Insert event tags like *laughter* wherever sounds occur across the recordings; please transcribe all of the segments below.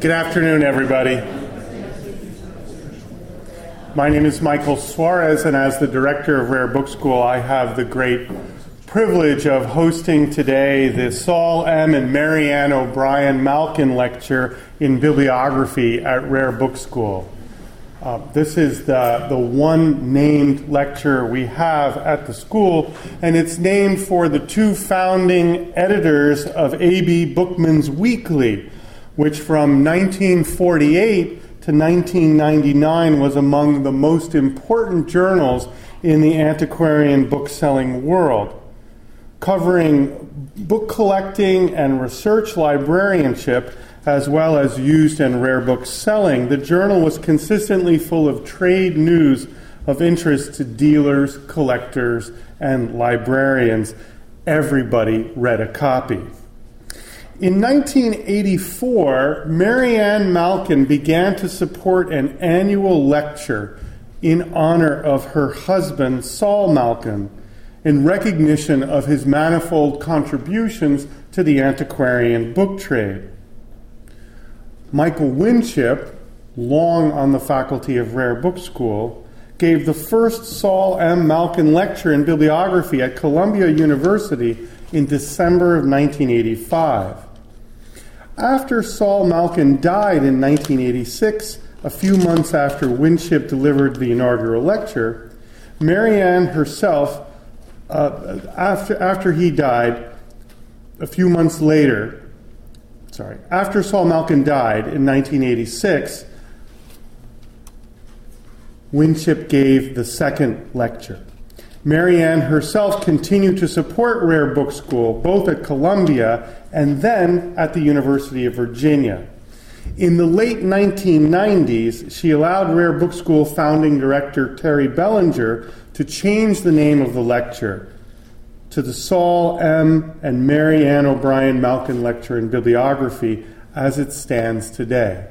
Good afternoon, everybody. My name is Michael Suarez, and as the director of Rare Book School, I have the great privilege of hosting today the Sol M. and Mary Ann O'Brien Malkin Lecture in Bibliography at Rare Book School. Uh, this is the, the one named lecture we have at the school, and it's named for the two founding editors of A.B. Bookman's Weekly, which from 1948 to 1999 was among the most important journals in the antiquarian bookselling world. Covering book collecting and research librarianship, as well as used and rare book selling, the journal was consistently full of trade news of interest to dealers, collectors, and librarians. Everybody read a copy. In 1984, Mary Ann Malkin began to support an annual lecture in honor of her husband, Sol Malkin, in recognition of his manifold contributions to the antiquarian book trade. Michael Winship, long on the faculty of Rare Book School, gave the first Sol M. Malkin lecture in bibliography at Columbia University in December of 1985. After Sol Malkin died in 1986, a few months after Winship delivered the inaugural lecture, Mary Ann herself, uh, after, after he died, a few months later, sorry, after Sol Malkin died in 1986, Winship gave the second lecture. Mary Ann herself continued to support Rare Book School, both at Columbia and then at the University of Virginia. In the late 1990s, she allowed Rare Book School founding director Terry Belanger to change the name of the lecture to the Sol M. and Mary Ann O'Brien Malkin Lecture in Bibliography as it stands today.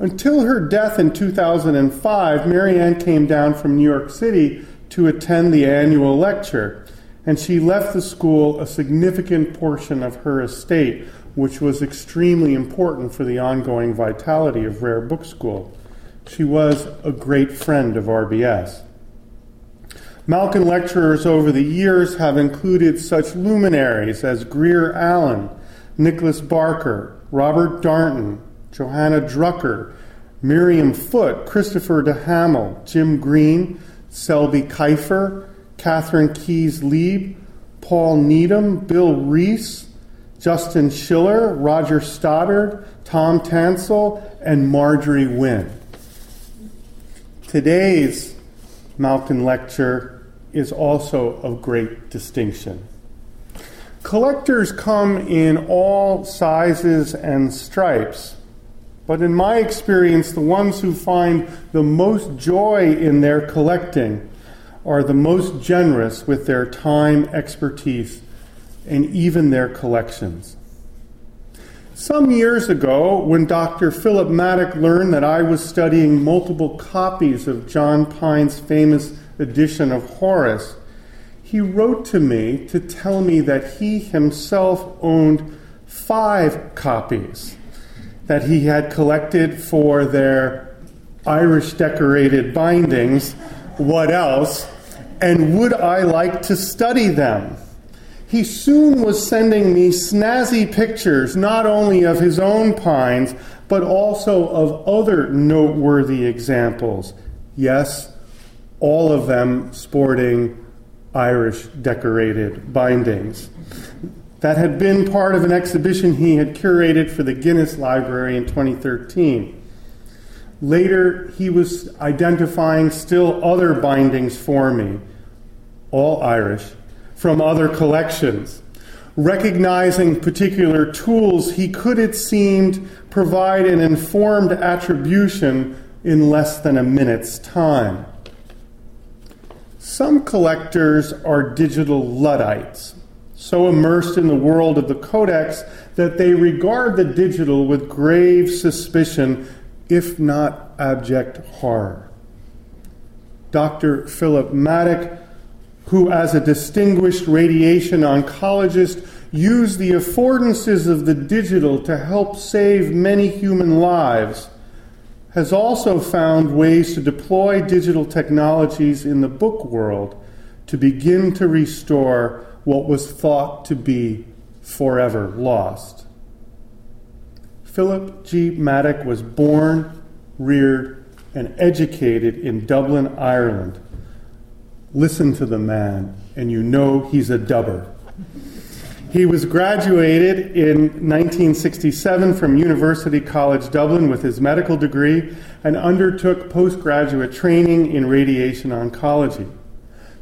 Until her death in 2005, Mary Ann came down from New York City to attend the annual lecture, and she left the school a significant portion of her estate, which was extremely important for the ongoing vitality of Rare Book School. She was a great friend of RBS. Malkin lecturers over the years have included such luminaries as Grier Allen, Nicholas Barker, Robert Darnton, Johanna Drucker, Miriam Foot, Christopher DeHamel, Jim Green, Selby Kiefer, Katharine Kyes Leab, Paul Needham, Bill Reese, Justin Schiller, Roger Stoddard, Tom Tanselle, and Marjorie Wynne. Today's Malkin lecture is also of great distinction. Collectors come in all sizes and stripes, but in my experience, the ones who find the most joy in their collecting are the most generous with their time, expertise, and even their collections. Some years ago, when Dr. Philip Maddock learned that I was studying multiple copies of John Pine's famous edition of Horace, he wrote to me to tell me that he himself owned five copies that he had collected for their Irish decorated bindings. What else? And would I like to study them? He soon was sending me snazzy pictures, not only of his own pines, but also of other noteworthy examples. Yes, all of them sporting Irish decorated bindings. That had been part of an exhibition he had curated for the Guinness Library in 2013. Later, he was identifying still other bindings for me, all Irish, from other collections. Recognizing particular tools, he could, it seemed, provide an informed attribution in less than a minute's time. Some collectors are digital Luddites, so immersed in the world of the codex that they regard the digital with grave suspicion, if not abject horror. Dr. Philip Maddock, who, as a distinguished radiation oncologist, use the affordances of the digital to help save many human lives, has also found ways to deploy digital technologies in the book world to begin to restore what was thought to be forever lost. Philip G. Maddock was born, reared, and educated in Dublin, Ireland. Listen to the man, and you know he's a dubber. He was graduated in 1967 from University College Dublin with his medical degree and undertook postgraduate training in radiation oncology.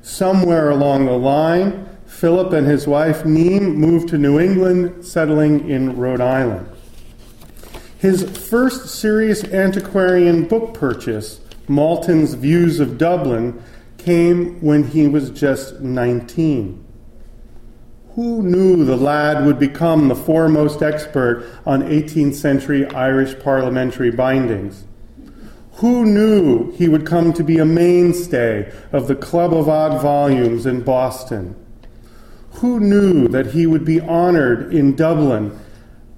Somewhere along the line, Philip and his wife Neem moved to New England, settling in Rhode Island. His first serious antiquarian book purchase, Malton's Views of Dublin, came when he was just 19. Who knew the lad would become the foremost expert on 18th century Irish parliamentary bindings? Who knew he would come to be a mainstay of the Club of Odd Volumes in Boston? Who knew that he would be honored in Dublin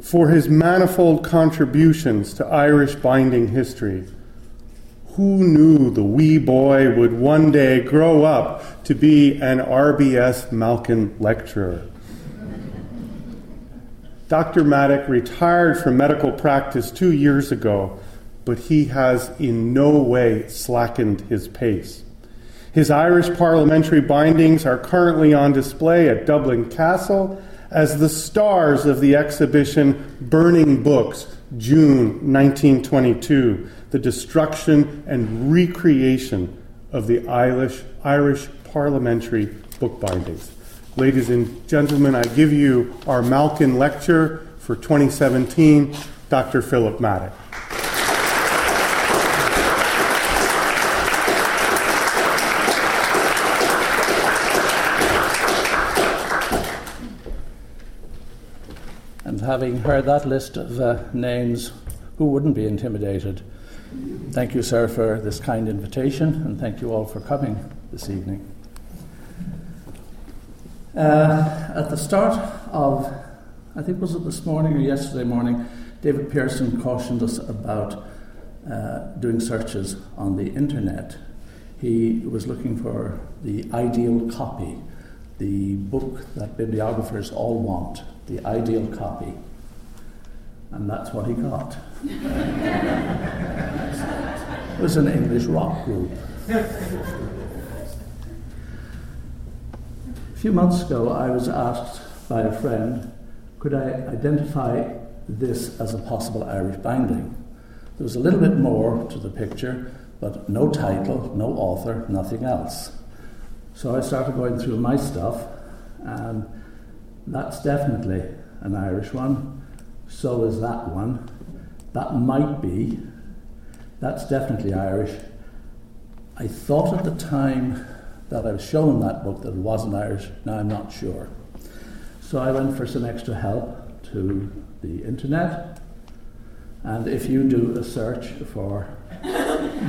for his manifold contributions to Irish binding history? Who knew the wee boy would one day grow up to be an RBS Malkin lecturer? Dr. Maddock retired from medical practice two years ago, but he has in no way slackened his pace. His Irish parliamentary bindings are currently on display at Dublin Castle as the stars of the exhibition Burning Books, June 1922, the destruction and recreation of the Irish, Irish parliamentary bookbindings. Ladies and gentlemen, I give you our Malkin Lecture for 2017, Dr. Philip Maddock. And having heard that list of uh, names, who wouldn't be intimidated? Thank you, sir, for this kind invitation, and thank you all for coming this evening. Uh, at the start of, I think was it this morning or yesterday morning, David Pearson cautioned us about uh, doing searches on the internet. He was looking for the ideal copy, the book that bibliographers all want, the ideal copy. And that's what he got. it was an English rock group. A few months ago, I was asked by a friend, could I identify this as a possible Irish binding? There was a little bit more to the picture, but no title, no author, nothing else. So I started going through my stuff, and that's definitely an Irish one. So is that one. That might be. That's definitely Irish. I thought at the time that I was shown that book that it wasn't Irish. Now I'm not sure. So I went for some extra help to the internet. And if you do a search for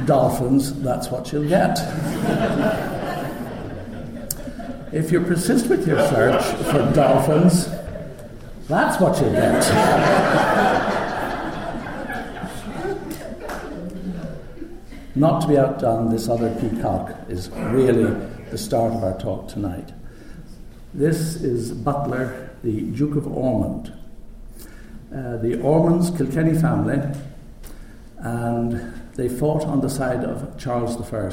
dolphins, that's what you'll get. *laughs* if you persist with your search for dolphins, that's what you'll get. Not to be outdone, this other peacock is really the start of our talk tonight. This is Butler, the Duke of Ormond. Uh, the Ormonds, Kilkenny family, and they fought on the side of Charles I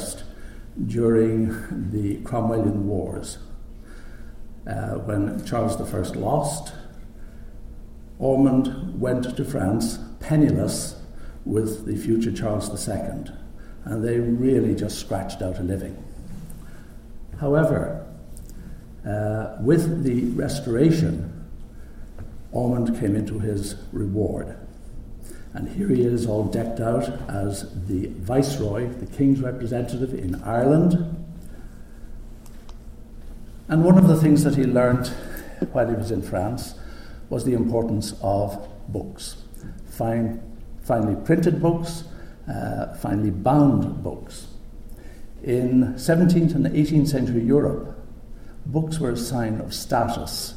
during the Cromwellian Wars. Uh, when Charles I lost, Ormond went to France penniless with the future Charles II and they really just scratched out a living. However, uh, with the restoration, Ormond came into his reward. And here he is, all decked out as the Viceroy, the King's representative in Ireland. And one of the things that he learned while he was in France was the importance of books. Fine, finely printed books, uh, finely bound books. In 17th and 18th century Europe, books were a sign of status.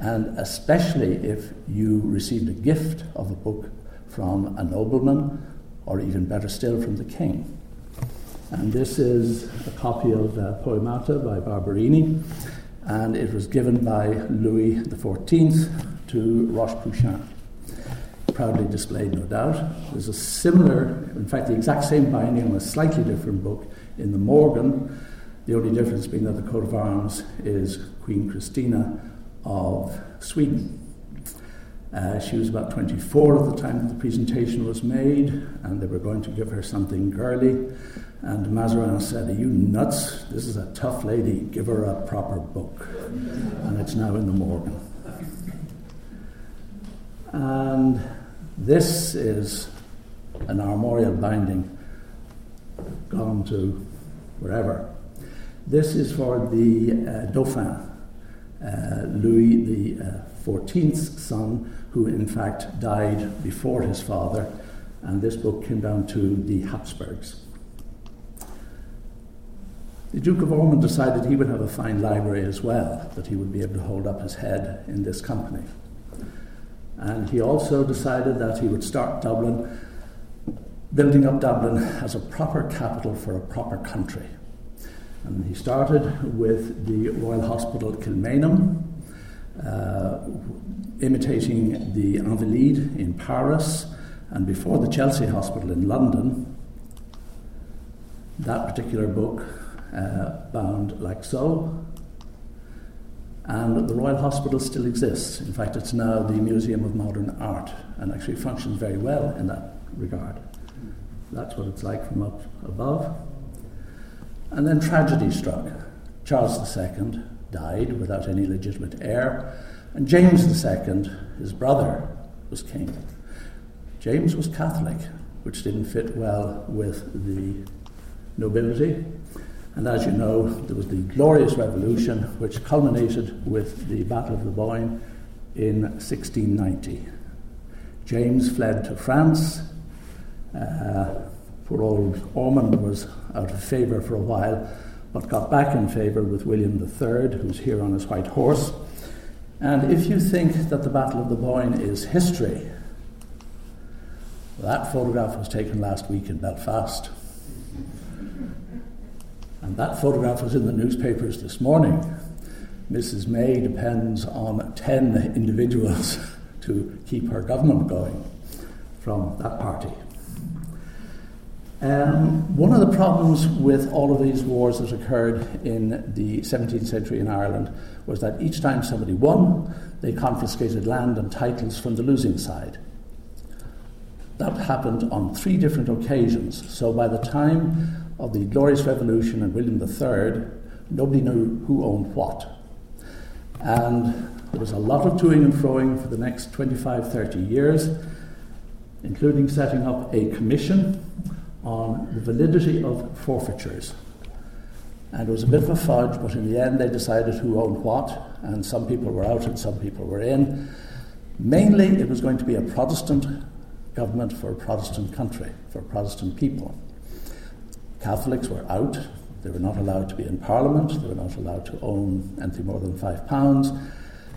and especially if you received a gift of a book from a nobleman, or even better still, from the king. And this is a copy of uh, Poemata by Barberini, and it was given by Louis XIV to Roche Pouchin. Proudly displayed, no doubt. There's a similar, in fact, the exact same binding on a slightly different book in the Morgan, the only difference being that the coat of arms is Queen Christina of Sweden. Uh, she was about 24 at the time that the presentation was made, and they were going to give her something girly. And Mazarin said, Are you nuts? This is a tough lady. Give her a proper book. And it's now in the Morgan. And this is an armorial binding gone to wherever. This is for the uh, Dauphin, uh, Louis the uh, son, who in fact died before his father, and this book came down to the Habsburgs. The Duke of Ormond decided he would have a fine library as well, that he would be able to hold up his head in this company. And he also decided that he would start Dublin, building up Dublin as a proper capital for a proper country. And he started with the Royal Hospital Kilmainham, uh, imitating the Invalides in Paris, and before the Chelsea Hospital in London. That particular book, uh, bound like so. And the Royal Hospital still exists. In fact, it's now the Museum of Modern Art and actually functions very well in that regard. That's what it's like from up above. And then tragedy struck. Charles II died without any legitimate heir, and James II, his brother, was king. James was Catholic, which didn't fit well with the nobility. And as you know, there was the Glorious Revolution, which culminated with the Battle of the Boyne in 1690. James fled to France. Uh, poor old Ormond was out of favour for a while, but got back in favour with William III, who's here on his white horse. And if you think that the Battle of the Boyne is history, that photograph was taken last week in Belfast. And that photograph was in the newspapers this morning. Mrs. May depends on 10 individuals *laughs* to keep her government going from that party. Um, one of the problems with all of these wars that occurred in the 17th century in Ireland was that each time somebody won, they confiscated land and titles from the losing side. That happened on three different occasions. So by the time of the Glorious Revolution and William III, nobody knew who owned what. And there was a lot of toing and froing for the next 25, 30 years, including setting up a commission on the validity of forfeitures. And it was a bit of a fudge, but in the end they decided who owned what, and some people were out and some people were in. Mainly it was going to be a Protestant government for a Protestant country, for Protestant people. Catholics were out, they were not allowed to be in Parliament, they were not allowed to own anything more than five pounds,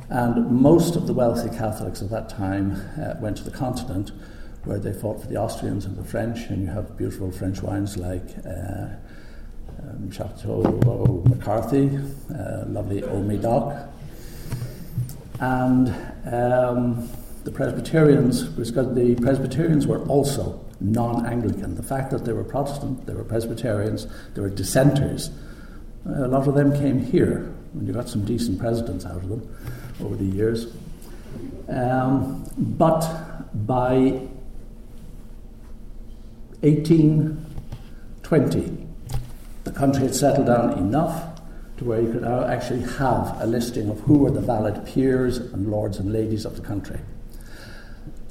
and most of the wealthy Catholics at that time uh, went to the continent where they fought for the Austrians and the French, and you have beautiful French wines like uh, um, Chateau McCarthy, uh, lovely Medoc, and um, the Presbyterians, because the Presbyterians were also non Anglican. The fact that they were Protestant, they were Presbyterians, they were dissenters, a lot of them came here, and you got some decent presidents out of them over the years. Um, but by 1820, the country had settled down enough to where you could actually have a listing of who were the valid peers and lords and ladies of the country.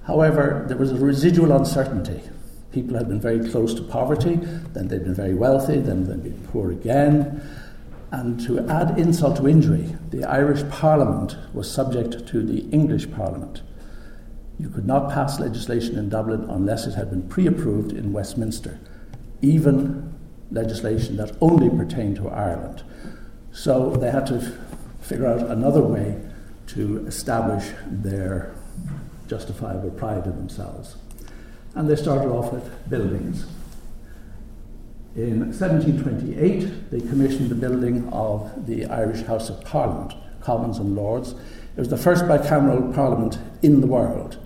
However, there was a residual uncertainty. People had been very close to poverty, then they'd been very wealthy, then they'd been poor again. And to add insult to injury, the Irish Parliament was subject to the English Parliament. You could not pass legislation in Dublin unless it had been pre approved in Westminster, even legislation that only pertained to Ireland. So they had to figure out another way to establish their justifiable pride in themselves. And they started off with buildings. In 1728, they commissioned the building of the Irish House of Parliament, Commons and Lords. It was the first bicameral parliament in the world.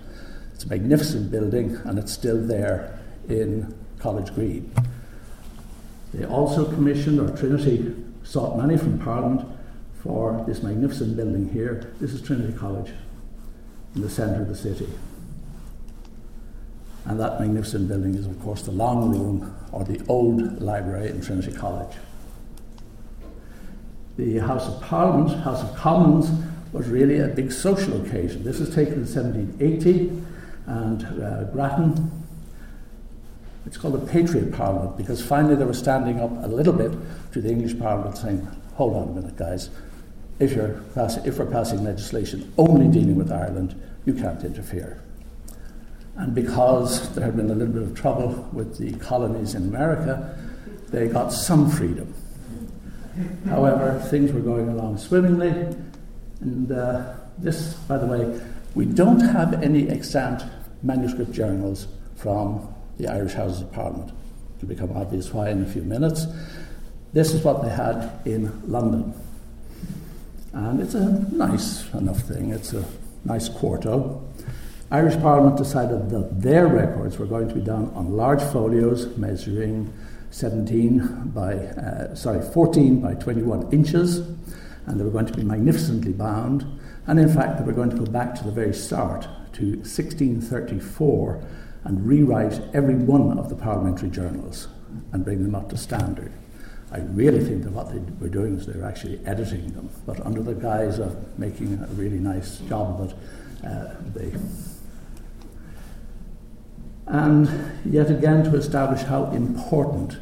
It's a magnificent building and it's still there in College Green. They also commissioned, or Trinity sought money from Parliament for this magnificent building here. This is Trinity College in the centre of the city. And that magnificent building is, of course, the Long Room or the old library in Trinity College. The House of Parliament, House of Commons, was really a big social occasion. This was taken in 1780, and uh, Grattan, it's called the Patriot Parliament because finally they were standing up a little bit to the English Parliament saying, hold on a minute, guys, if, you're pass- if we're passing legislation only dealing with Ireland, you can't interfere. And because there had been a little bit of trouble with the colonies in America, they got some freedom. However, things were going along swimmingly, and uh, this, by the way, we don't have any extant manuscript journals from the Irish Houses of Parliament. It'll become obvious why in a few minutes. This is what they had in London. And it's a nice enough thing, it's a nice quarto. Irish Parliament decided that their records were going to be done on large folios measuring 17 by, uh, sorry, 14 by 21 inches, and they were going to be magnificently bound. And in fact, they were going to go back to the very start, to 1634, and rewrite every one of the parliamentary journals and bring them up to standard. I really think that what they were doing was they were actually editing them, but under the guise of making a really nice job of it, uh, they. And yet again, to establish how important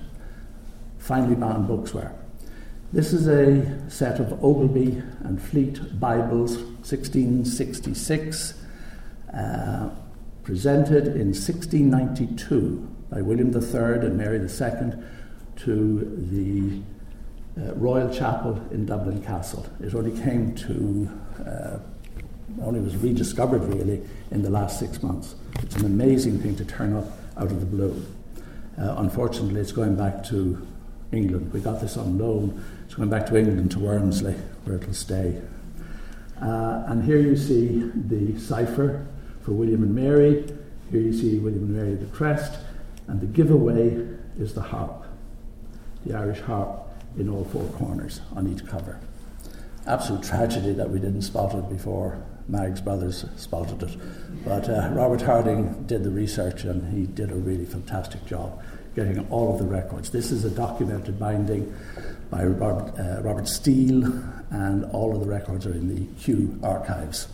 finely bound books were. This is a set of Ogilby and Fleet Bibles, 1666, uh, presented in 1692 by William III and Mary II to the uh, Royal Chapel in Dublin Castle. It only came to, uh, only was rediscovered really in the last six months. It's an amazing thing to turn up out of the blue. Uh, unfortunately, it's going back to England. We got this on loan. It's going back to England to Wormsley, where it'll stay. Uh, and here you see the cipher for William and Mary. Here you see William and Mary the crest, and the giveaway is the harp the Irish harp in all four corners on each cover. Absolute tragedy that we didn't spot it before Maggs Brothers spotted it. But uh, Robert Harding did the research and he did a really fantastic job getting all of the records. This is a documented binding by Robert, uh, Robert Steele, and all of the records are in the Kew archives.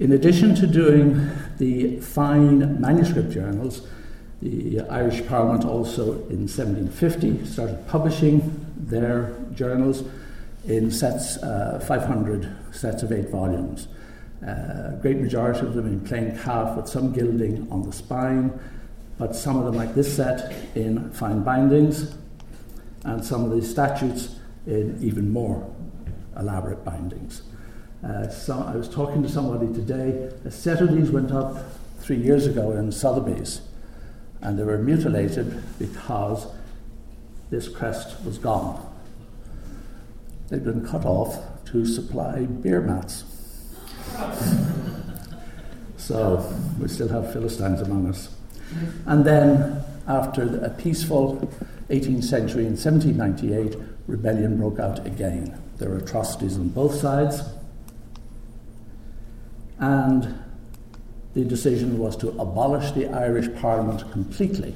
In addition to doing the fine manuscript journals, the Irish Parliament also in 1750 started publishing their journals in sets, uh, 500 sets of eight volumes. Uh, great majority of them in plain calf with some gilding on the spine, but some of them, like this set, in fine bindings, and some of these statutes in even more elaborate bindings. Uh, so I was talking to somebody today. A set of these went up three years ago in Sotheby's and they were mutilated because this crest was gone. They'd been cut off to supply beer mats. *laughs* so we still have Philistines among us. And then, after a peaceful 18th century in 1798, rebellion broke out again. There were atrocities on both sides. And the decision was to abolish the Irish Parliament completely,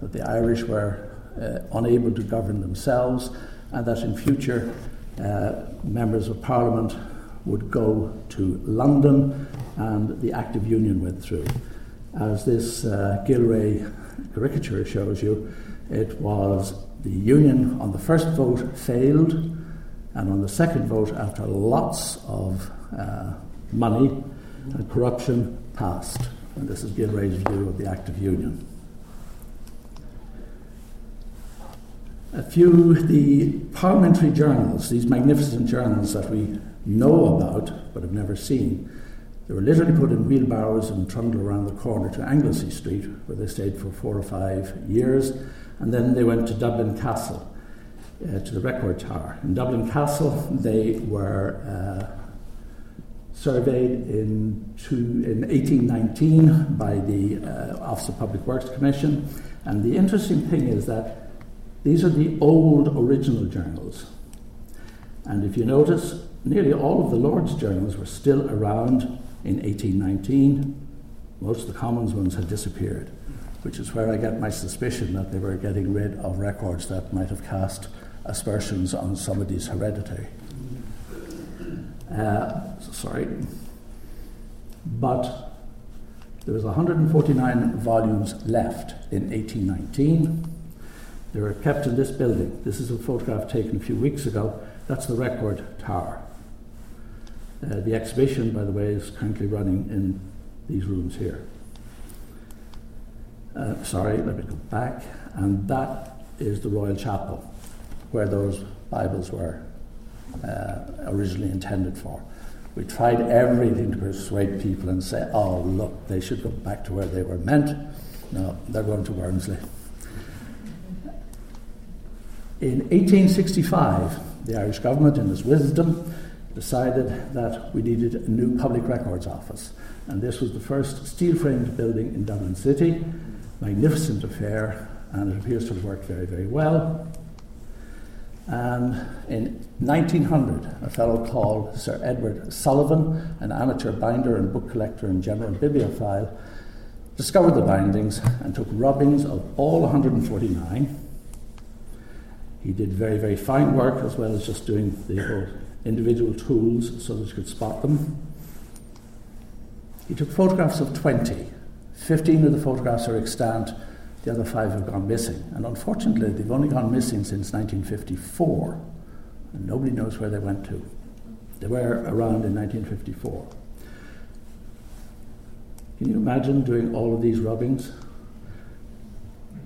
that the Irish were uh, unable to govern themselves, and that in future uh, members of Parliament would go to London and the Act of Union went through. As this uh, Gillray caricature shows you, it was the Union on the first vote failed, and on the second vote, after lots of uh, money and corruption, passed. And this is Gillray's view of the Act of Union. A few, the parliamentary journals, these magnificent journals that we know about but have never seen, they were literally put in wheelbarrows and trundled around the corner to Anglesey Street, where they stayed for four or five years, and then they went to Dublin Castle, uh, to the Record Tower. In Dublin Castle, they were uh, surveyed in, two, in 1819 by the uh, Office of Public Works Commission, and the interesting thing is that these are the old original journals. And if you notice, nearly all of the Lord's journals were still around in 1819. Most of the Commons ones had disappeared, which is where I get my suspicion that they were getting rid of records that might have cast aspersions on somebody's heredity. Uh, sorry. But there was 149 volumes left in 1819. They were kept in this building. This is a photograph taken a few weeks ago. That's the record tower. Uh, the exhibition, by the way, is currently running in these rooms here. Uh, sorry, let me go back. And that is the Royal Chapel, where those Bibles were uh, originally intended for. We tried everything to persuade people and say, oh, look, they should go back to where they were meant. No, they're going to Wormsley. In 1865, the Irish government, in its wisdom, decided that we needed a new public records office. And this was the first steel framed building in Dublin City. Magnificent affair, and it appears to have worked very, very well. And in 1900, a fellow called Sir Edward Sullivan, an amateur binder and book collector and general and bibliophile, discovered the bindings and took rubbings of all 149. He did very, very fine work as well as just doing the individual tools so that you could spot them. He took photographs of 20. 15 of the photographs are extant, the other five have gone missing. And unfortunately, they've only gone missing since 1954. And nobody knows where they went to. They were around in 1954. Can you imagine doing all of these rubbings?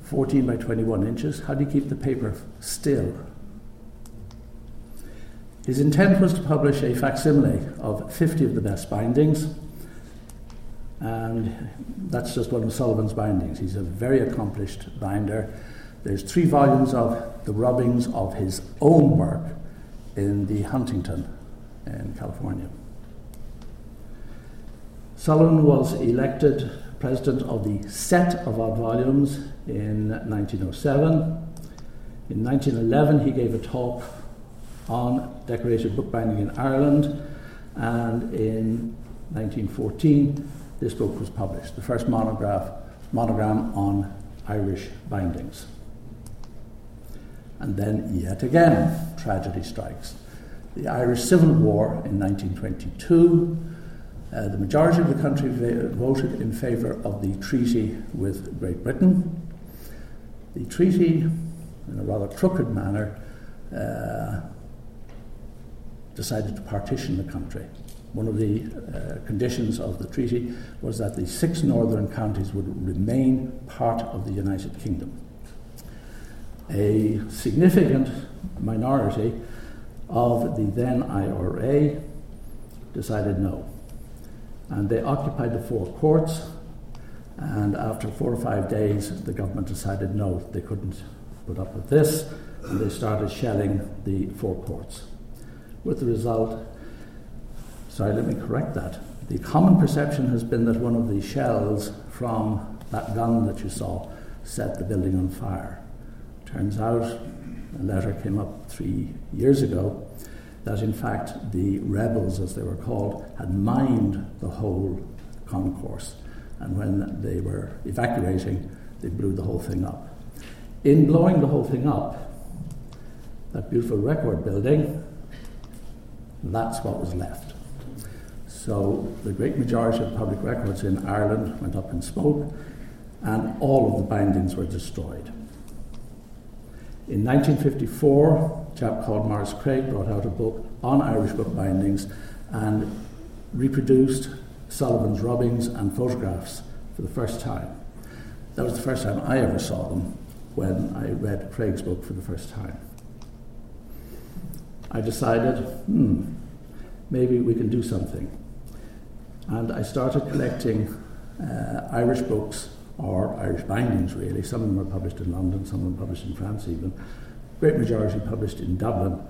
14 by 21 inches. How do you keep the paper still? His intent was to publish a facsimile of 50 of the best bindings, and that's just one of Sullivan's bindings. He's a very accomplished binder. There's three volumes of the rubbings of his own work in the Huntington in California. Sullivan was elected president of the Sette of Odd Volumes in 1907. In 1911, he gave a talk on decorated bookbinding in Ireland, and in 1914, this book was published, the first monograph, monogram on Irish bindings. And then, yet again, tragedy strikes. The Irish Civil War in 1922, uh, the majority of the country voted in favour of the treaty with Great Britain. The treaty, in a rather crooked manner, uh, decided to partition the country. One of the uh, conditions of the treaty was that the six northern counties would remain part of the United Kingdom. A significant minority of the then IRA decided no. And they occupied the four courts, and after four or five days, the government decided no, they couldn't put up with this, and they started shelling the four courts with the result. Sorry, let me correct that. The common perception has been that one of the shells from that gun that you saw set the building on fire. Turns out, a letter came up three years ago that in fact the rebels, as they were called, had mined the whole concourse. And when they were evacuating, they blew the whole thing up. In blowing the whole thing up, that beautiful record building that's what was left. So the great majority of public records in Ireland went up in smoke, and all of the bindings were destroyed. In 1954, a chap called Maurice Craig brought out a book on Irish book bindings and reproduced Sullivan's rubbings and photographs for the first time. That was the first time I ever saw them, when I read Craig's book for the first time. I decided, hmm, maybe we can do something. And I started collecting uh, Irish books, or Irish bindings really. Some of them are published in London, some of them published in France even. Great majority published in Dublin,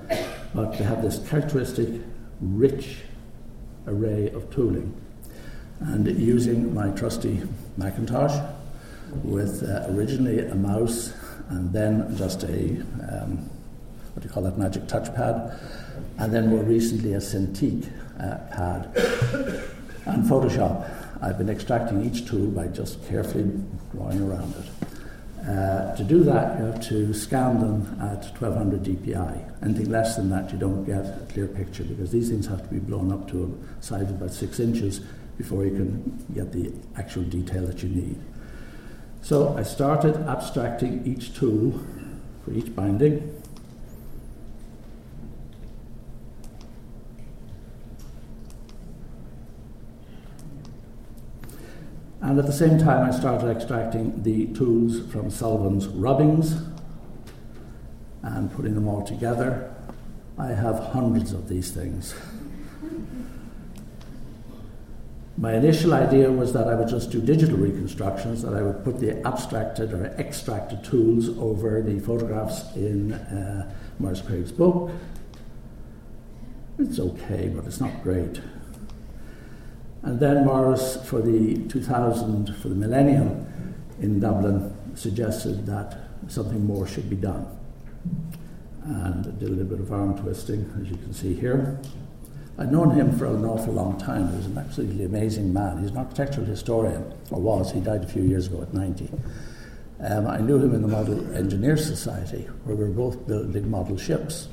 but they have this characteristic, rich array of tooling. And using my trusty Macintosh with uh, originally a mouse and then just a, um, what do you call that, magic touchpad, and then more recently a Cintiq uh, pad. And Photoshop, I've been extracting each tool by just carefully drawing around it. Uh, to do that, you have to scan them at 1200 dpi. Anything less than that, you don't get a clear picture because these things have to be blown up to a size of about six inches before you can get the actual detail that you need. So I started abstracting each tool for each binding. And at the same time, I started extracting the tools from Sullivan's rubbings and putting them all together. I have hundreds of these things. My initial idea was that I would just do digital reconstructions, that I would put the abstracted or extracted tools over the photographs in uh, Maurice Craig's book. It's okay, but it's not great. And then Maurice, for the 2000, for the millennium in Dublin, suggested that something more should be done. And did a little bit of arm twisting, as you can see here. I'd known him for an awful long time. He was an absolutely amazing man. He's an architectural historian, or was. He died a few years ago at 90. Um, I knew him in the Model Engineers Society, where we were both building model ships.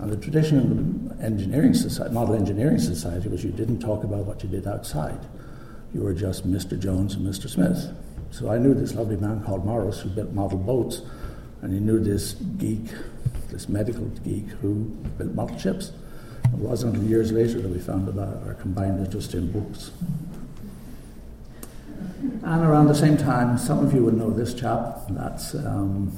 And the tradition in the engineering society, model engineering society was you didn't talk about what you did outside. You were just Mr. Jones and Mr. Smith. So I knew this lovely man called Maurice who built model boats, and he knew this geek, this medical geek who built model ships. It wasn't until years later that we found about our combined interest in books. And around the same time, some of you would know this chap. That's um,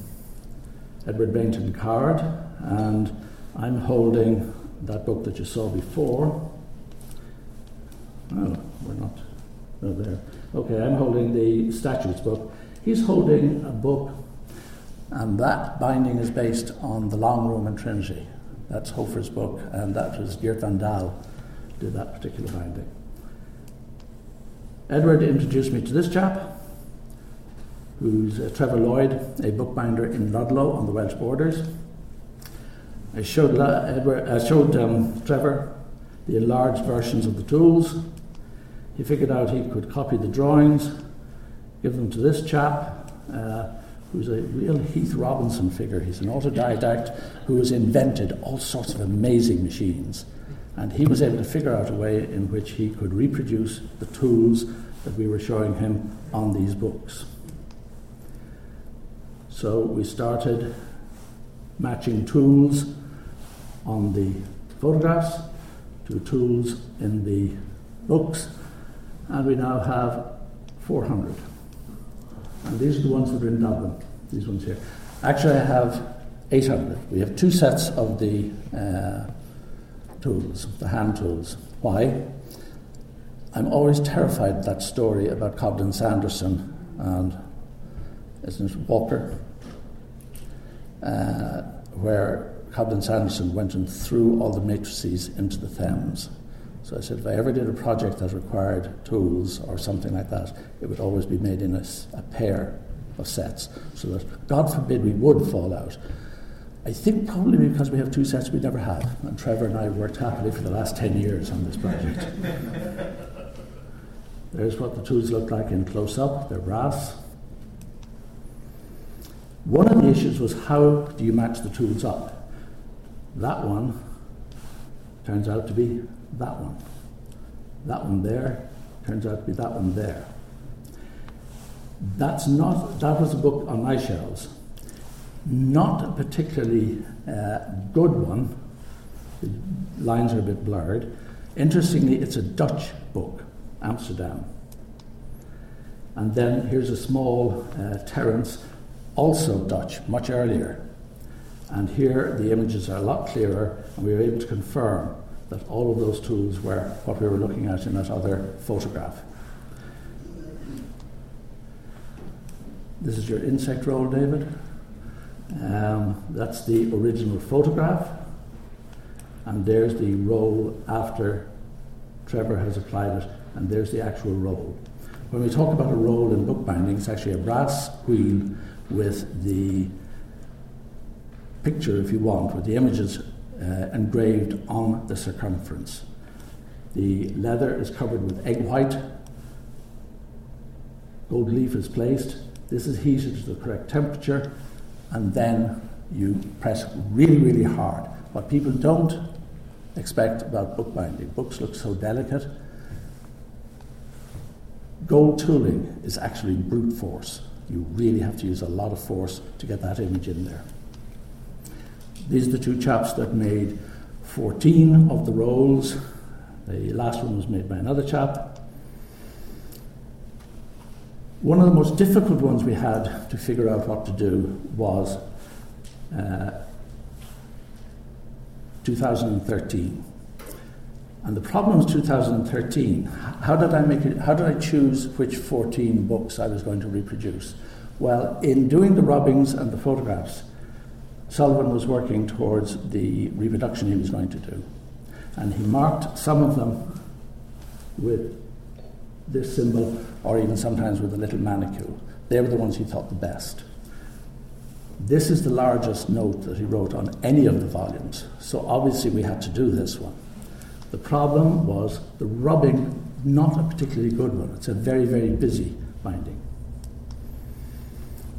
Edward Bayntun-Coward, and I'm holding that book that you saw before. Oh, we're not. No, there. Okay, I'm holding the statutes book. He's holding a book, and that binding is based on the Long Room in Trinity. That's Hofer's book, and that was Geert van Daal did that particular binding. Edward introduced me to this chap, who's uh, Trevor Lloyd, a bookbinder in Ludlow on the Welsh borders. I showed, Edward, I showed um, Trevor the enlarged versions of the tools. He figured out he could copy the drawings, give them to this chap, uh, who's a real Heath Robinson figure. He's an autodidact who has invented all sorts of amazing machines. And he was able to figure out a way in which he could reproduce the tools that we were showing him on these books. So we started matching tools on the photographs to tools in the books, and we now have 400. And these are the ones that are in Dublin, these ones here. Actually, I have 800. We have two sets of the uh, tools, the hand tools. Why? I'm always terrified that story about Cobden Sanderson and, isn't it Walker? Uh, where Cobden Sanderson went and threw all the matrices into the Thames. So I said, if I ever did a project that required tools or something like that, it would always be made in a, a pair of sets, so that God forbid we would fall out. I think probably because we have two sets we never have, and Trevor and I worked happily for the last 10 years on this project. *laughs* There's what the tools look like in close up, they're brass. One of the issues was how do you match the tools up? That one turns out to be that one. That one there turns out to be that one there. That's not, that was a book on my shelves. Not a particularly uh, good one. The lines are a bit blurred. Interestingly, it's a Dutch book, Amsterdam. And then here's a small uh, Terence also Dutch, much earlier. And here the images are a lot clearer, and we were able to confirm that all of those tools were what we were looking at in that other photograph. This is your insect roll, David. Um, that's the original photograph, and there's the roll after Trevor has applied it, and there's the actual roll. When we talk about a roll in bookbinding, it's actually a brass wheel with the picture, if you want, with the images uh, engraved on the circumference. The leather is covered with egg white. Gold leaf is placed. This is heated to the correct temperature, and then you press really, really hard. What people don't expect about bookbinding, books look so delicate. Gold tooling is actually brute force. You really have to use a lot of force to get that image in there. These are the two chaps that made 14 of the rolls. The last one was made by another chap. One of the most difficult ones we had to figure out what to do was uh, 2013. And the problem was 2013. How did I make it? How did I choose which 14 books I was going to reproduce? Well, in doing the rubbings and the photographs, Sullivan was working towards the reproduction he was going to do. And he marked some of them with this symbol, or even sometimes with a little manicule. They were the ones he thought the best. This is the largest note that he wrote on any of the volumes, so obviously we had to do this one. The problem was the rubbing, not a particularly good one. It's a very, very busy binding.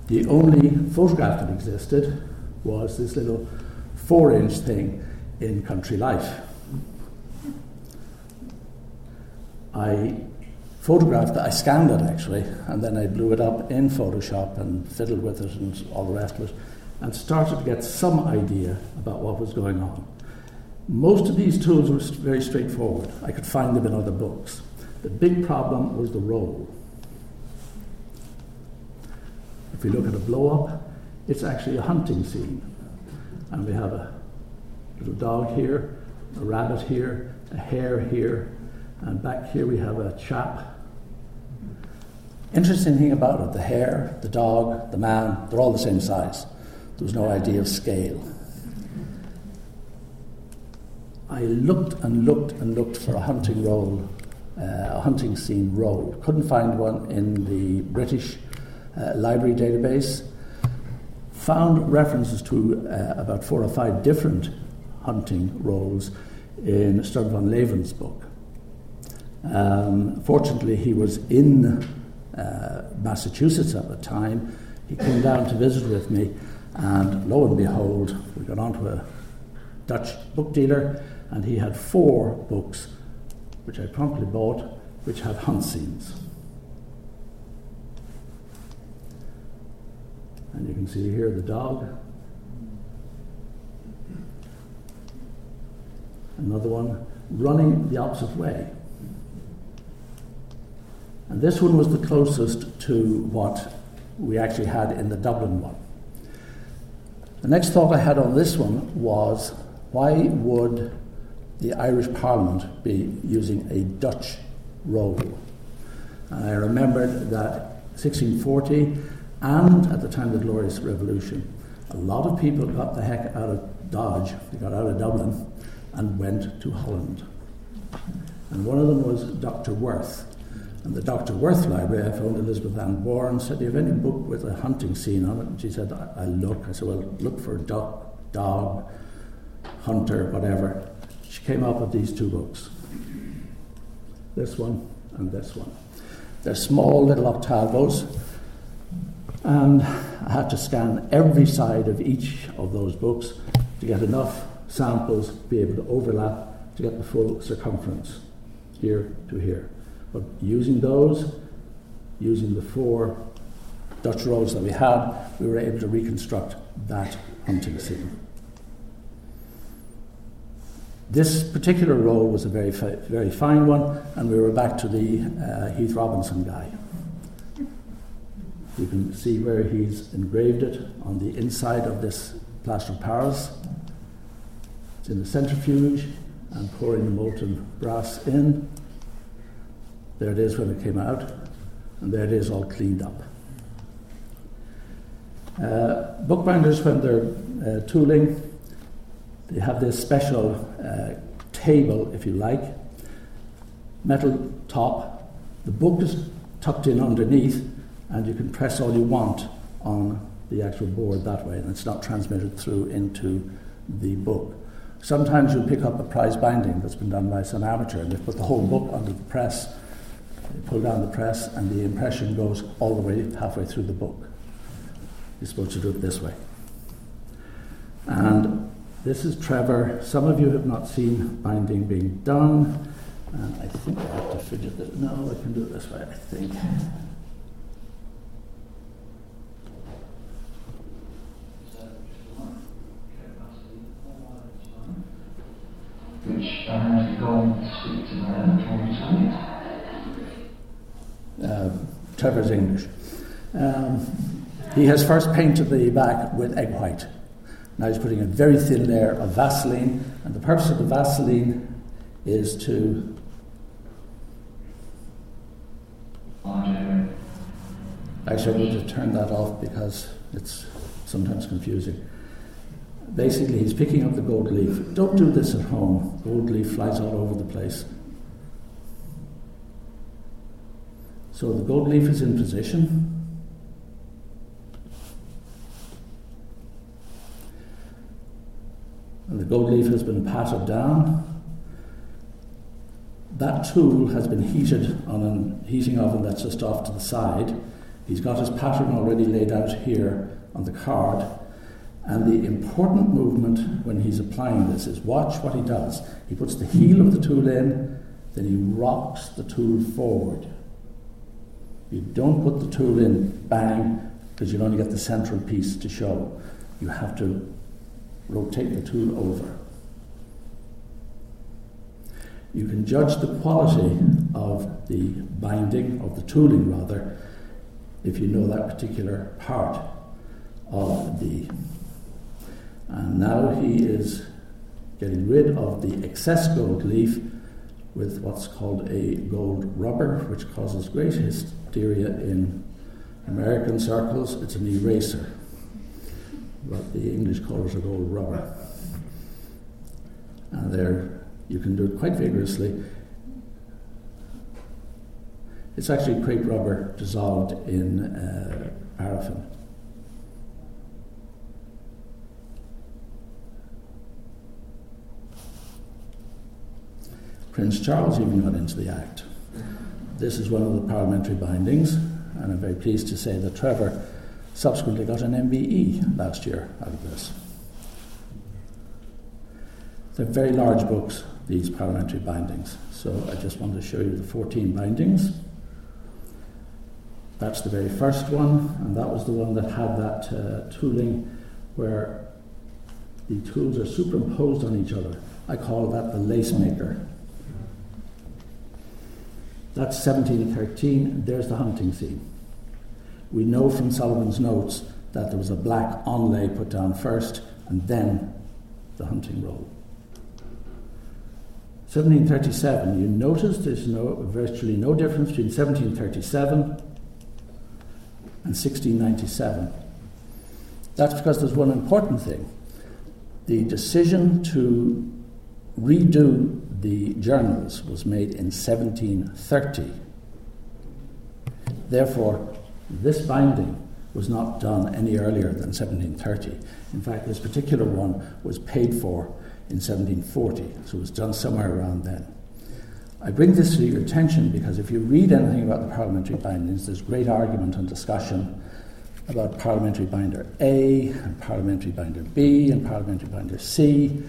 The only photograph that existed was this little four inch thing in Country Life. I photographed it, I scanned it actually, and then I blew it up in Photoshop and fiddled with it and all the rest of it, and started to get some idea about what was going on. Most of these tools were very straightforward. I could find them in other books. The big problem was the roll. If we look at a blow up, it's actually a hunting scene. And we have a little dog here, a rabbit here, a hare here, and back here we have a chap. Interesting thing about it the hare, the dog, the man, they're all the same size. There was no idea of scale. I looked and looked and looked for a hunting roll, uh, a hunting scene roll. Couldn't find one in the British uh, library database found references to uh, about four or five different hunting rolls in Storm van Leeuwen's book. Um, fortunately, he was in uh, Massachusetts at the time. He came down to visit with me, and lo and behold, we got onto a Dutch book dealer, and he had four books, which I promptly bought, which had hunt scenes. And you can see here the dog. Another one running the opposite way. And this one was the closest to what we actually had in the Dublin one. The next thought I had on this one was why would the Irish Parliament be using a Dutch roll? And I remembered that 1640 and at the time of the Glorious Revolution, a lot of people got the heck out of Dodge, they got out of Dublin, and went to Holland. And one of them was Dr. Worth. And the Dr. Worth Library, I found Elizabeth Ann Boran, said, Do you have any book with a hunting scene on it? And she said, I, I look. I said, Well, look for duck, dog, hunter, whatever. She came up with these two books this one and this one. They're small little octavos and I had to scan every side of each of those books to get enough samples to be able to overlap to get the full circumference here to here. But using those, using the four Dutch rolls that we had, we were able to reconstruct that hunting scene. This particular roll was a very, fi- very fine one, and we were back to the uh, Heath Robinson guy. You can see where he's engraved it on the inside of this plaster of Paris. It's in the centrifuge and pouring the molten brass in. There it is when it came out, and there it is all cleaned up. Uh, bookbinders, when they're uh, tooling, they have this special uh, table, if you like, metal top. The book is tucked in underneath, and you can press all you want on the actual board that way, and it's not transmitted through into the book. Sometimes you'll pick up a prize binding that's been done by some amateur, and they put the whole book under the press, they pull down the press, and the impression goes all the way halfway through the book. You're supposed to do it this way. And this is Trevor. Some of you have not seen binding being done. And I think I have to fidget this. No, I can do it this way, I think. Which I have to go and speak to the uh, Trevor's English. Um, he has first painted the back with egg white. Now he's putting a very thin layer of Vaseline, and the purpose of the Vaseline is to. Actually, I'm going to turn that off because it's sometimes confusing. Basically, he's picking up the gold leaf. Don't do this at home. Gold leaf flies all over the place. So the gold leaf is in position. And the gold leaf has been patted down. That tool has been heated on a heating oven that's just off to the side. He's got his pattern already laid out here on the card. And the important movement when he's applying this is watch what he does. He puts the heel of the tool in, then he rocks the tool forward. You don't put the tool in bang, because you'll only get the central piece to show. You have to rotate the tool over. You can judge the quality of the binding, of the tooling rather, if you know that particular part of the. And now he is getting rid of the excess gold leaf with what's called a gold rubber, which causes great hysteria in American circles. It's an eraser what the English colours are gold rubber. And there, you can do it quite vigorously. It's actually crepe rubber dissolved in uh, paraffin. Prince Charles even got into the act. This is one of the parliamentary bindings, and I'm very pleased to say that Trevor subsequently got an MBE last year out of this. They're very large books, these parliamentary bindings. So I just wanted to show you the 14 bindings. That's the very first one, and that was the one that had that uh, tooling where the tools are superimposed on each other. I call that the lace maker. That's 1713. There's the hunting scene. We know from Sullivan's notes that there was a black onlay put down first and then the hunting roll. 1737, you notice there's no, virtually no difference between 1737 and 1697. That's because there's one important thing. The decision to redo the journals was made in 1730. Therefore, this binding was not done any earlier than 1730. In fact, this particular one was paid for in 1740, so it was done somewhere around then. I bring this to your attention because if you read anything about the parliamentary bindings, there's great argument and discussion about parliamentary binder A and parliamentary binder B and parliamentary binder C.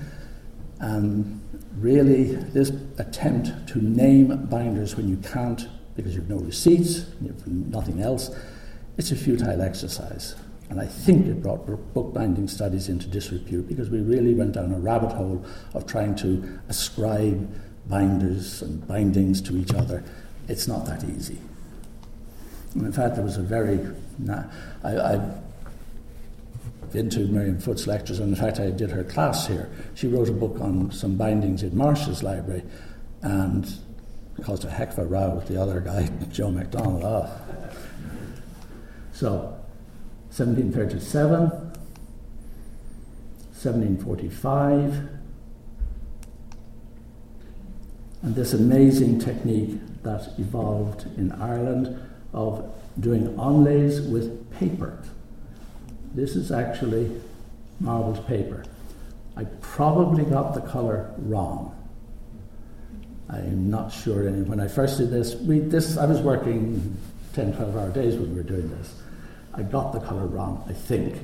And really, this attempt to name binders when you can't because you've no receipts, you've nothing else, it's a futile exercise. And I think it brought bookbinding studies into disrepute because we really went down a rabbit hole of trying to ascribe binders and bindings to each other. It's not that easy. And in fact, there was a very. I, have been to Miriam Foot's lectures, and in fact, I did her class here. She wrote a book on some bindings in Marsh's library and caused a heck of a row with the other guy, *laughs* Joe McDonald. Oh. So, 1737, 1745, and this amazing technique that evolved in Ireland of doing onlays with paper. This is actually marbled paper. I probably got the colour wrong. I'm not sure. And when I first did this, we, this I was working 10, 12 hour days when we were doing this. I got the colour wrong, I think.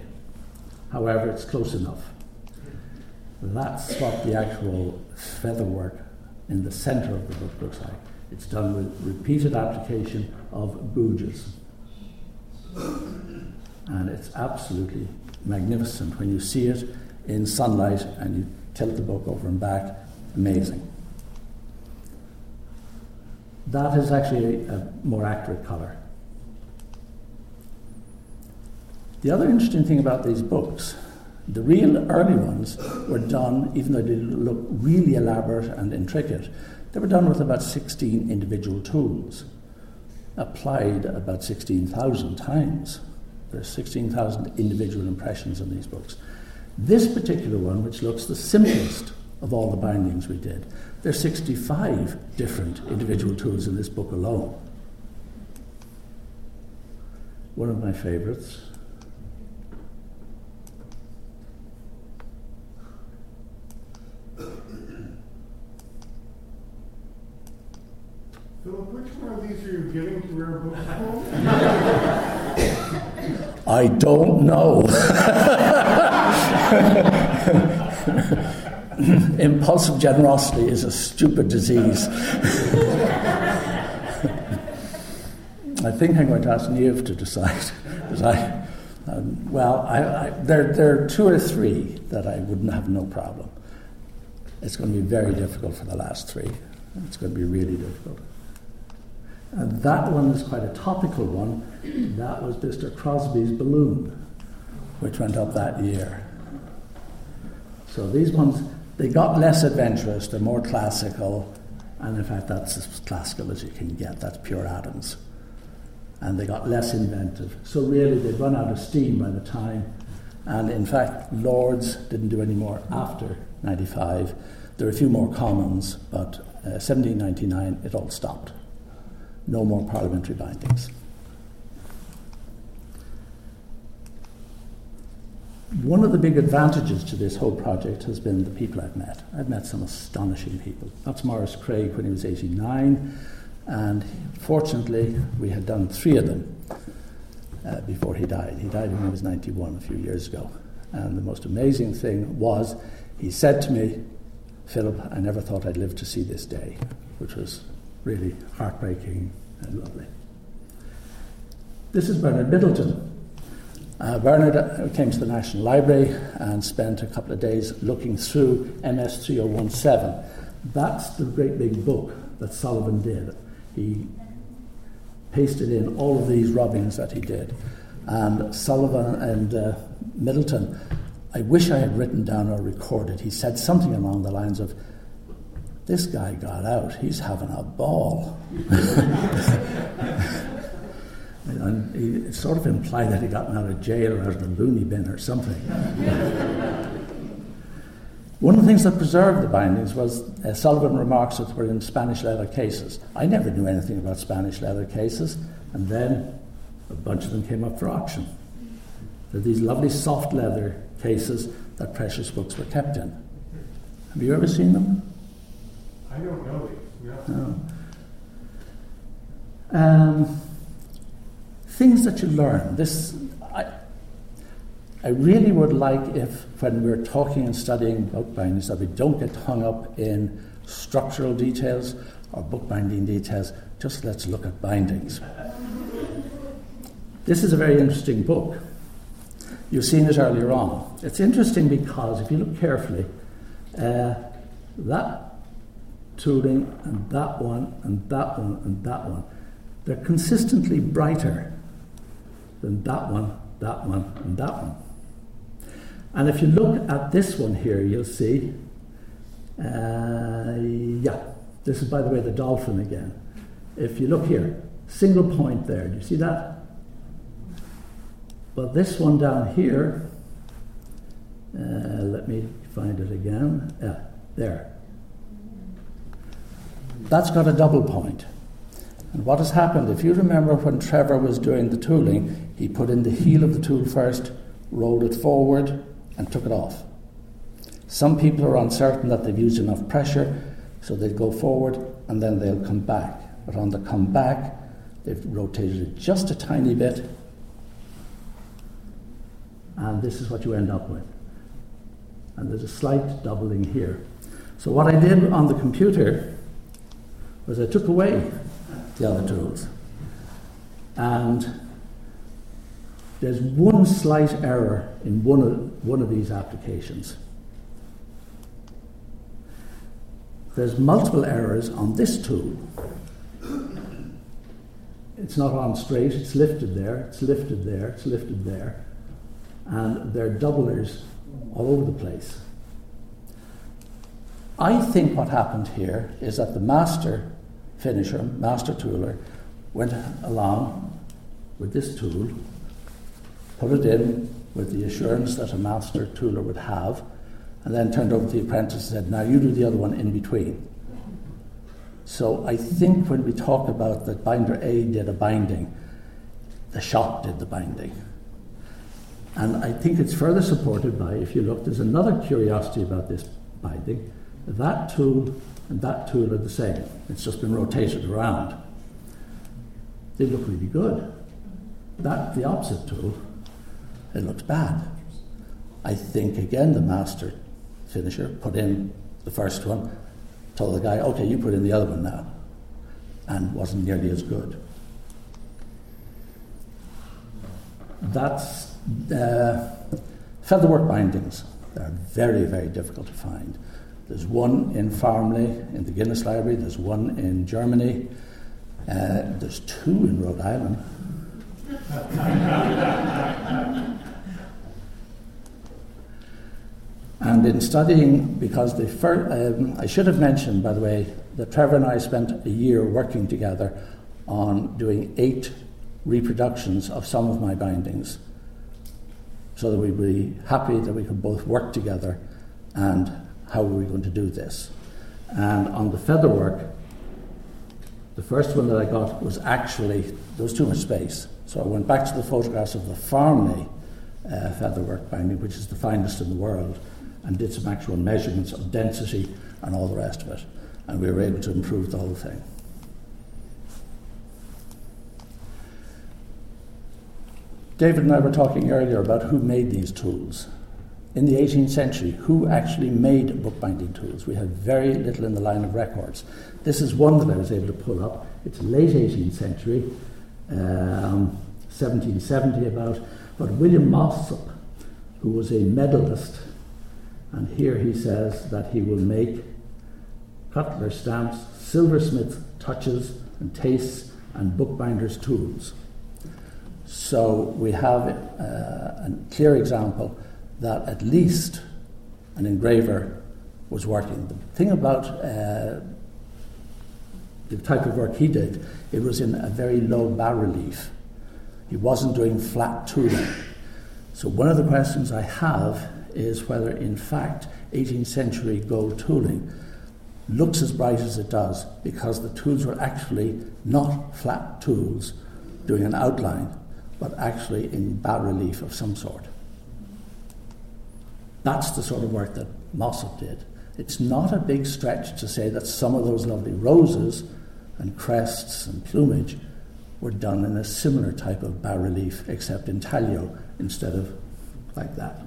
However, it's close enough. That's what the actual feather work in the centre of the book looks like. It's done with repeated application of gouges. And it's absolutely magnificent when you see it in sunlight and you tilt the book over and back. Amazing. That is actually a, more accurate colour. The other interesting thing about these books, the real early ones were done, even though they look really elaborate and intricate, they were done with about 16 individual tools, applied about 16,000 times. There are 16,000 individual impressions in these books. This particular one, which looks the simplest of all the bindings we did, there's 65 different individual tools in this book alone. One of my favorites Philip, which one of these are you giving to Rare Book I don't know. *laughs* *coughs* Impulsive generosity is a stupid disease. *laughs* I think I'm going to ask Niamh to decide. Because I, um, well, I, I, there, there are two or three that I wouldn't have no problem. It's going to be very difficult for the last three. It's going to be really difficult. And that one is quite a topical one. That was Mr. Crosbie's balloon, which went up that year. So these ones, they got less adventurous, they're more classical, and in fact, that's as classical as you can get. That's pure Adams. And they got less inventive. So really, they'd run out of steam by the time. And in fact, Lords didn't do any more after 95. There were a few more commons, but uh, 1799, it all stopped no more parliamentary bindings. One of the big advantages to this whole project has been the people I've met. I've met some astonishing people. That's Maurice Craig when he was 89, and fortunately, we had done three of them uh, before he died. He died when he was 91 a few years ago. And the most amazing thing was, he said to me, Philip, I never thought I'd live to see this day, which was really heartbreaking and lovely. This is Bernard Middleton. Uh, Bernard came to the National Library and spent a couple of days looking through MS 3017. That's the great big book that Sullivan did. He pasted in all of these rubbings that he did. And Sullivan and uh, Middleton, I wish I had written down or recorded, he said something along the lines of, this guy got out. He's having a ball. *laughs* *laughs* and he sort of implied that he'd gotten out of jail or out of the loony bin or something. *laughs* One of the things that preserved the bindings was uh, Sullivan remarks that were in Spanish leather cases. I never knew anything about Spanish leather cases, and then a bunch of them came up for auction. They're these lovely soft leather cases that precious books were kept in. Have you ever seen them? I don't know these. No. Um, things that you learn. This, I, I really would like if, when we're talking and studying bookbindings, that we don't get hung up in structural details or bookbinding details. Just let's look at bindings. This is a very interesting book. You've seen it earlier on. It's interesting because if you look carefully, uh, that tooling and that one and that one and that one. they're consistently brighter than that one, that one, and that one. And if you look at this one here, you'll see, uh, yeah, this is, by the way, the dolphin again. If you look here, single point there, do you see that? But this one down here, uh, let me find it again. Yeah, there. That's got a double point. And what has happened, if you remember when Trevor was doing the tooling, he put in the heel of the tool first, rolled it forward, and took it off. Some people are uncertain that they've used enough pressure, so they go forward and then they'll come back. But on the come back, they've rotated it just a tiny bit, and this is what you end up with. And there's a slight doubling here. So, what I did on the computer was I took away the other tools. And there's one slight error in one of, one of these applications. There's multiple errors on this tool. It's not on straight, it's lifted there, it's lifted there, it's lifted there. And there are doublers all over the place. I think what happened here is that the master finisher, master tooler, went along with this tool, put it in with the assurance that a master tooler would have, and then turned over to the apprentice and said, Now you do the other one in between. So I think when we talk about that binder A did a binding, the shop did the binding. And I think it's further supported by, if you look, there's another curiosity about this binding. That tool and that tool are the same. It's just been rotated around. They look really good. That, the opposite tool, it looks bad. I think, again, the master finisher put in the first one, told the guy, okay, you put in the other one now, and wasn't nearly as good. That's uh, featherwork bindings. They're very, very difficult to find. There's one in Farmleigh in the Guinness Library, there's one in Germany, uh, there's two in Rhode Island. and in studying, because the first, um, I should have mentioned, by the way, that Trevor and I spent a year working together on doing eight reproductions of some of my bindings so that we'd be happy that we could both work together and how are we going to do this? And on the feather work, the first one that I got was actually, there was too much space. So I went back to the photographs of the Farmleigh uh, featherwork binding, which is the finest in the world, and did some actual measurements of density and all the rest of it. And we were able to improve the whole thing. David and I were talking earlier about who made these tools in the 18th century who actually made bookbinding tools. We have very little in the line of records. This is one that I was able to pull up. It's late 18th century, um, 1770 about, but William Mossop, who was a medalist, and here he says that he will make cutler stamps, silversmith touches and tastes, and bookbinder's tools. So we have uh, a clear example that at least an engraver was working. The thing about uh, the type of work he did, it was in a very low bas relief. He wasn't doing flat tooling. So one of the questions I have is whether, in fact, 18th century gold tooling looks as bright as it does because the tools were actually not flat tools doing an outline, but actually in bas relief of some sort. That's the sort of work that Mossop did. It's not a big stretch to say that some of those lovely roses and crests and plumage were done in a similar type of bas relief, except in intaglio instead of like that.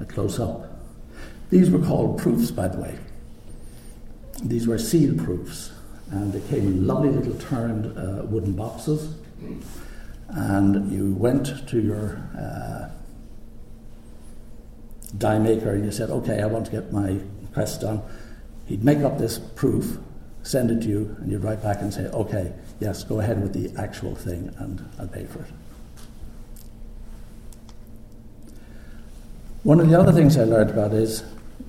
A close up. These were called proofs, by the way. These were seal proofs, and they came in lovely little turned uh, wooden boxes and you went to your uh, die maker and you said, okay, I want to get my crest done. He'd make up this proof, send it to you, and you'd write back and say, okay, yes, go ahead with the actual thing, and I'll pay for it. One of the other things I learned about is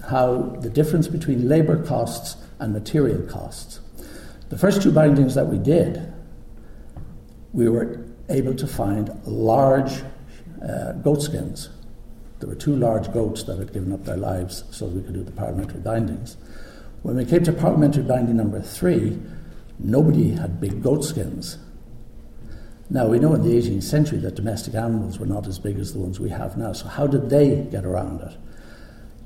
how the difference between labour costs and material costs. The first two bindings that we did, we were able to find large uh, goat skins. There were two large goats that had given up their lives so we could do the parliamentary bindings. When we came to parliamentary binding number three, nobody had big goat skins. Now, we know in the 18th century that domestic animals were not as big as the ones we have now, so how did they get around it?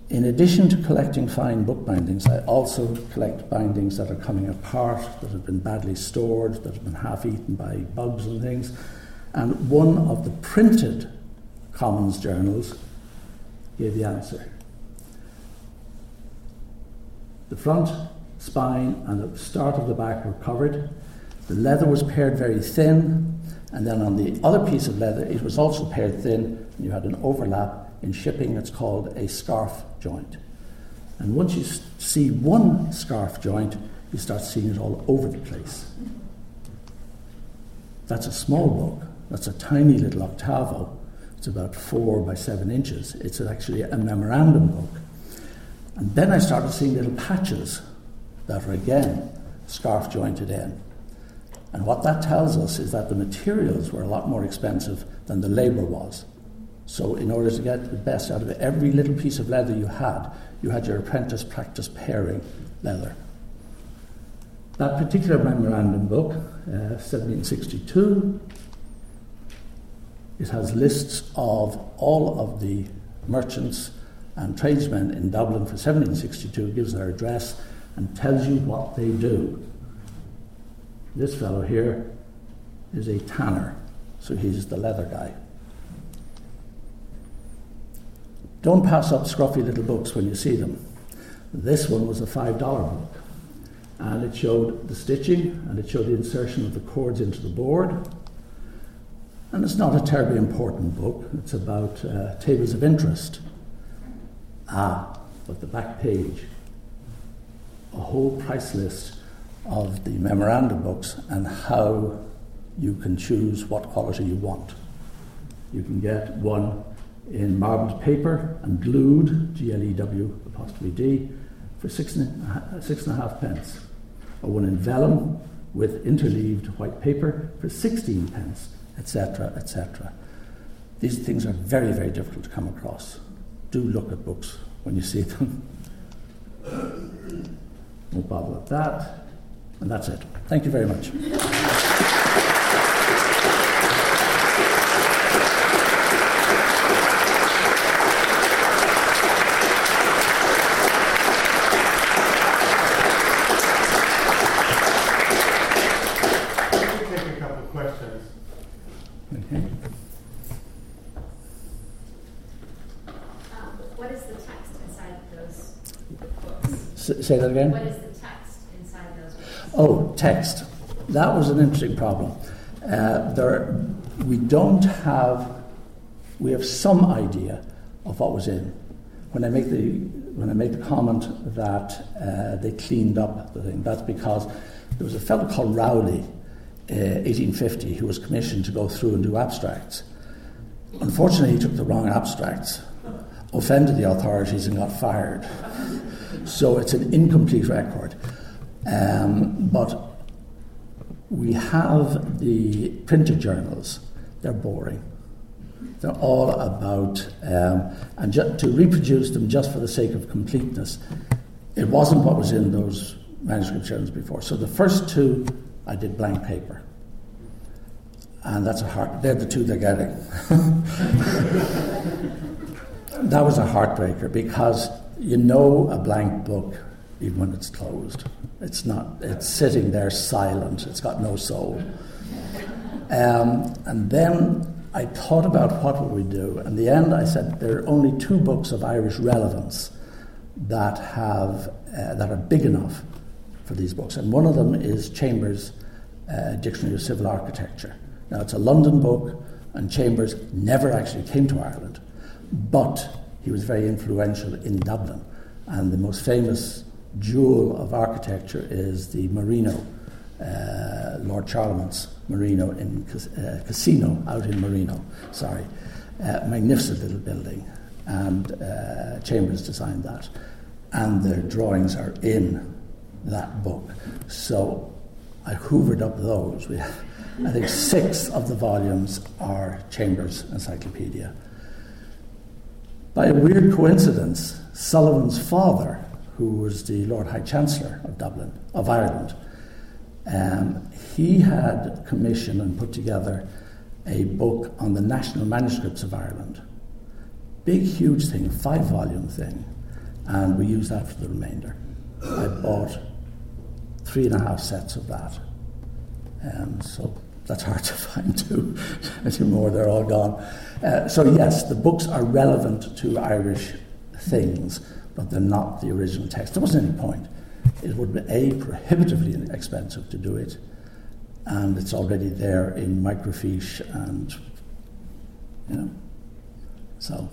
In addition to collecting fine book bindings, I also collect bindings that are coming apart, that have been badly stored, that have been half eaten by bugs and things. And one of the printed Commons journals gave the answer. The front, spine, and the start of the back were covered. The leather was pared very thin, and then on the other piece of leather, it was also pared thin, and you had an overlap. In shipping, it's called a scarf joint. And once you see one scarf joint, you start seeing it all over the place. That's a small book. That's a tiny little octavo. It's about four by seven inches. It's actually a memorandum book. And then I started seeing little patches that are again scarf jointed in. And what that tells us is that the materials were a lot more expensive than the labour was. So, in order to get the best out of it, every little piece of leather you had, you had your apprentice practice paring leather. That particular memorandum book, uh, 1762, it has lists of all of the merchants and tradesmen in Dublin for 1762, gives their address, and tells you what they do. This fellow here is a tanner, so he's the leather guy. Don't pass up scruffy little books when you see them. This one was a $5 book, and it showed the stitching and it showed the insertion of the cords into the board. And it's not a terribly important book, it's about uh, tables of interest. Ah, but the back page, a whole price list of the memorandum books and how you can choose what quality you want. You can get one in marbled paper and glued, G L E W apostrophe D, for six and, a, six and a half pence, or one in vellum with interleaved white paper for 16 pence, etc., etc. These things are very, very difficult to come across. Do look at books when you see them. *coughs* No bother with that. And that's it. Thank you very much. Say that again? What is the text inside those books? Oh, text. That was an interesting problem. Uh, there, we don't have, we have some idea of what was in. When I make the, when I make the comment that uh, they cleaned up the thing, that's because there was a fellow called Rowley, uh, 1850, who was commissioned to go through and do abstracts. Unfortunately, he took the wrong abstracts, offended the authorities, and got fired. So it's an incomplete record. Um, but we have the printed journals, they're boring. They're all about, um, and ju- to reproduce them just for the sake of completeness, it wasn't what was in those manuscript journals before. So the first two, I did blank paper. And that's a heart, they're the two they're getting. *laughs* that was a heartbreaker because you know a blank book even when it's closed. It's not. It's sitting there silent. It's got no soul. Um, and then I thought about what would we do. In the end, I said there are only two books of Irish relevance that have uh, that are big enough for these books, and one of them is Chambers' uh, Dictionary of Civil Architecture. Now, it's a London book, and Chambers never actually came to Ireland, but he was very influential in Dublin. And the most famous jewel of architecture is the Marino, uh, Lord Charlemont's Marino in uh, Casino out in Marino. Sorry, uh, magnificent little building, and uh, Chambers designed that, and the drawings are in that book. So I hoovered up those. We, I think six of the volumes are Chambers Encyclopedia. By a weird coincidence, Sullivan's father, who was the Lord High Chancellor of Dublin, of Ireland, um, he had commissioned and put together a book on the national manuscripts of Ireland. Big, huge thing, five volume thing, and we used that for the remainder. I bought three and a half sets of that. Um, so that's hard to *laughs* find too anymore, they're all gone. Uh, so, yes, the books are relevant to Irish things, but they're not the original text. There wasn't any point. It would be A, prohibitively expensive to do it, and it's already there in microfiche and, you know, so.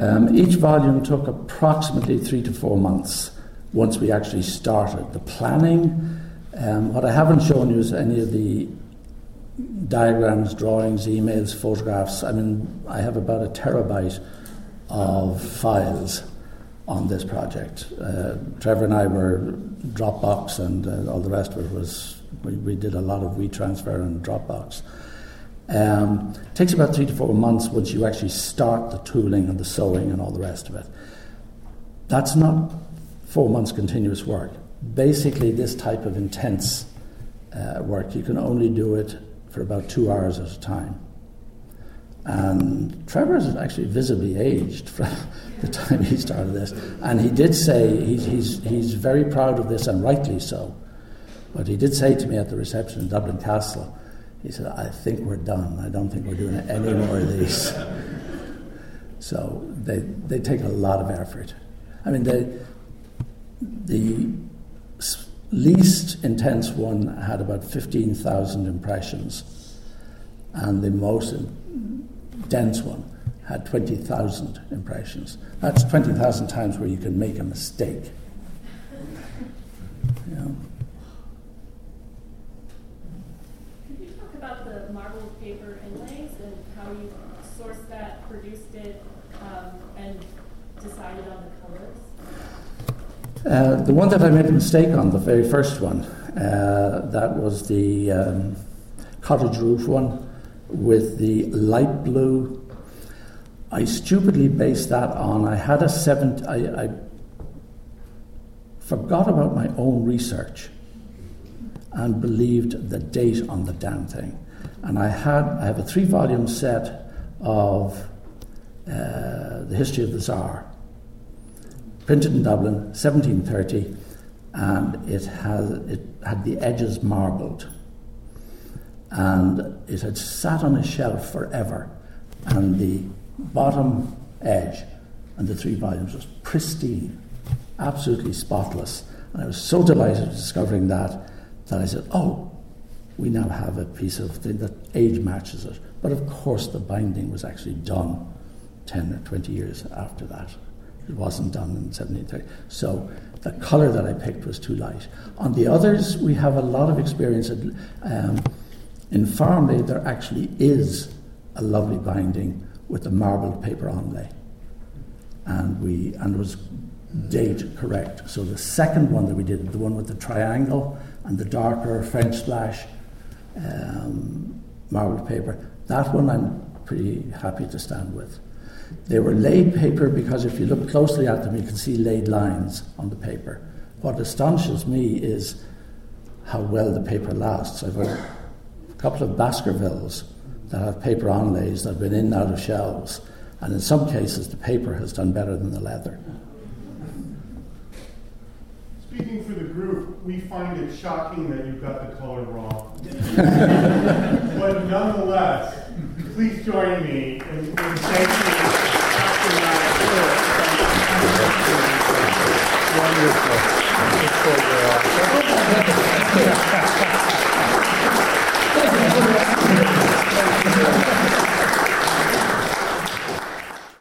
Um, each volume took approximately three to four months once we actually started. The planning, um, what I haven't shown you is any of the diagrams, drawings, emails, photographs. I mean, I have about a terabyte of files on this project. Uh, Trevor and I were Dropbox, and uh, all the rest of it was we, we did a lot of WeTransfer and Dropbox. Um, it takes about three to four months once you actually start the tooling and the sewing and all the rest of it. That's not four months continuous work. Basically, this type of intense uh, work, you can only do it for about two hours at a time. And Trevor is actually visibly aged from *laughs* the time he started this. And he did say he's, he's, he's very proud of this, and rightly so. But he did say to me at the reception in Dublin Castle, he said, I think we're done. I don't think we're doing any more of these. so they, they take a lot of effort. I mean, they, the least intense one had about 15,000 impressions, and the most dense one had 20,000 impressions. That's 20,000 times where you can make a mistake. Uh, the one that I made a mistake on, the very first one, uh, that was the um, cottage roof one with the light blue. I stupidly based that on, I had a seven, I, I forgot about my own research and believed the date on the damn thing. And I had, I have a three volume set of uh, the history of the Tsar printed in Dublin, 1730, and it had, it had the edges marbled. And it had sat on a shelf forever, and the bottom edge and the three volumes was pristine, absolutely spotless. And I was so delighted discovering that that I said, Oh, we now have a piece of thing that age matches it. But of course, the binding was actually done 10 or 20 years after that. It wasn't done in 1730. So the colour that I picked was too light. On the others, we have a lot of experience. Um, in Farmleigh, there actually is a lovely binding with a marbled paper onlay. And we and was date correct. So the second one that we did, the one with the triangle and the darker French splash um, marbled paper, that one I'm pretty happy to stand with. They were laid paper because if you look closely at them, you can see laid lines on the paper. What astonishes me is how well the paper lasts. I've a couple of Baskervilles that have paper onlays that have been in and out of shelves, and in some cases, the paper has done better than the leather. Speaking for the group, we find it shocking that you got the color wrong. *laughs* but nonetheless, please join me in, in thanking Dr. Mike Wonderful. Wonderful.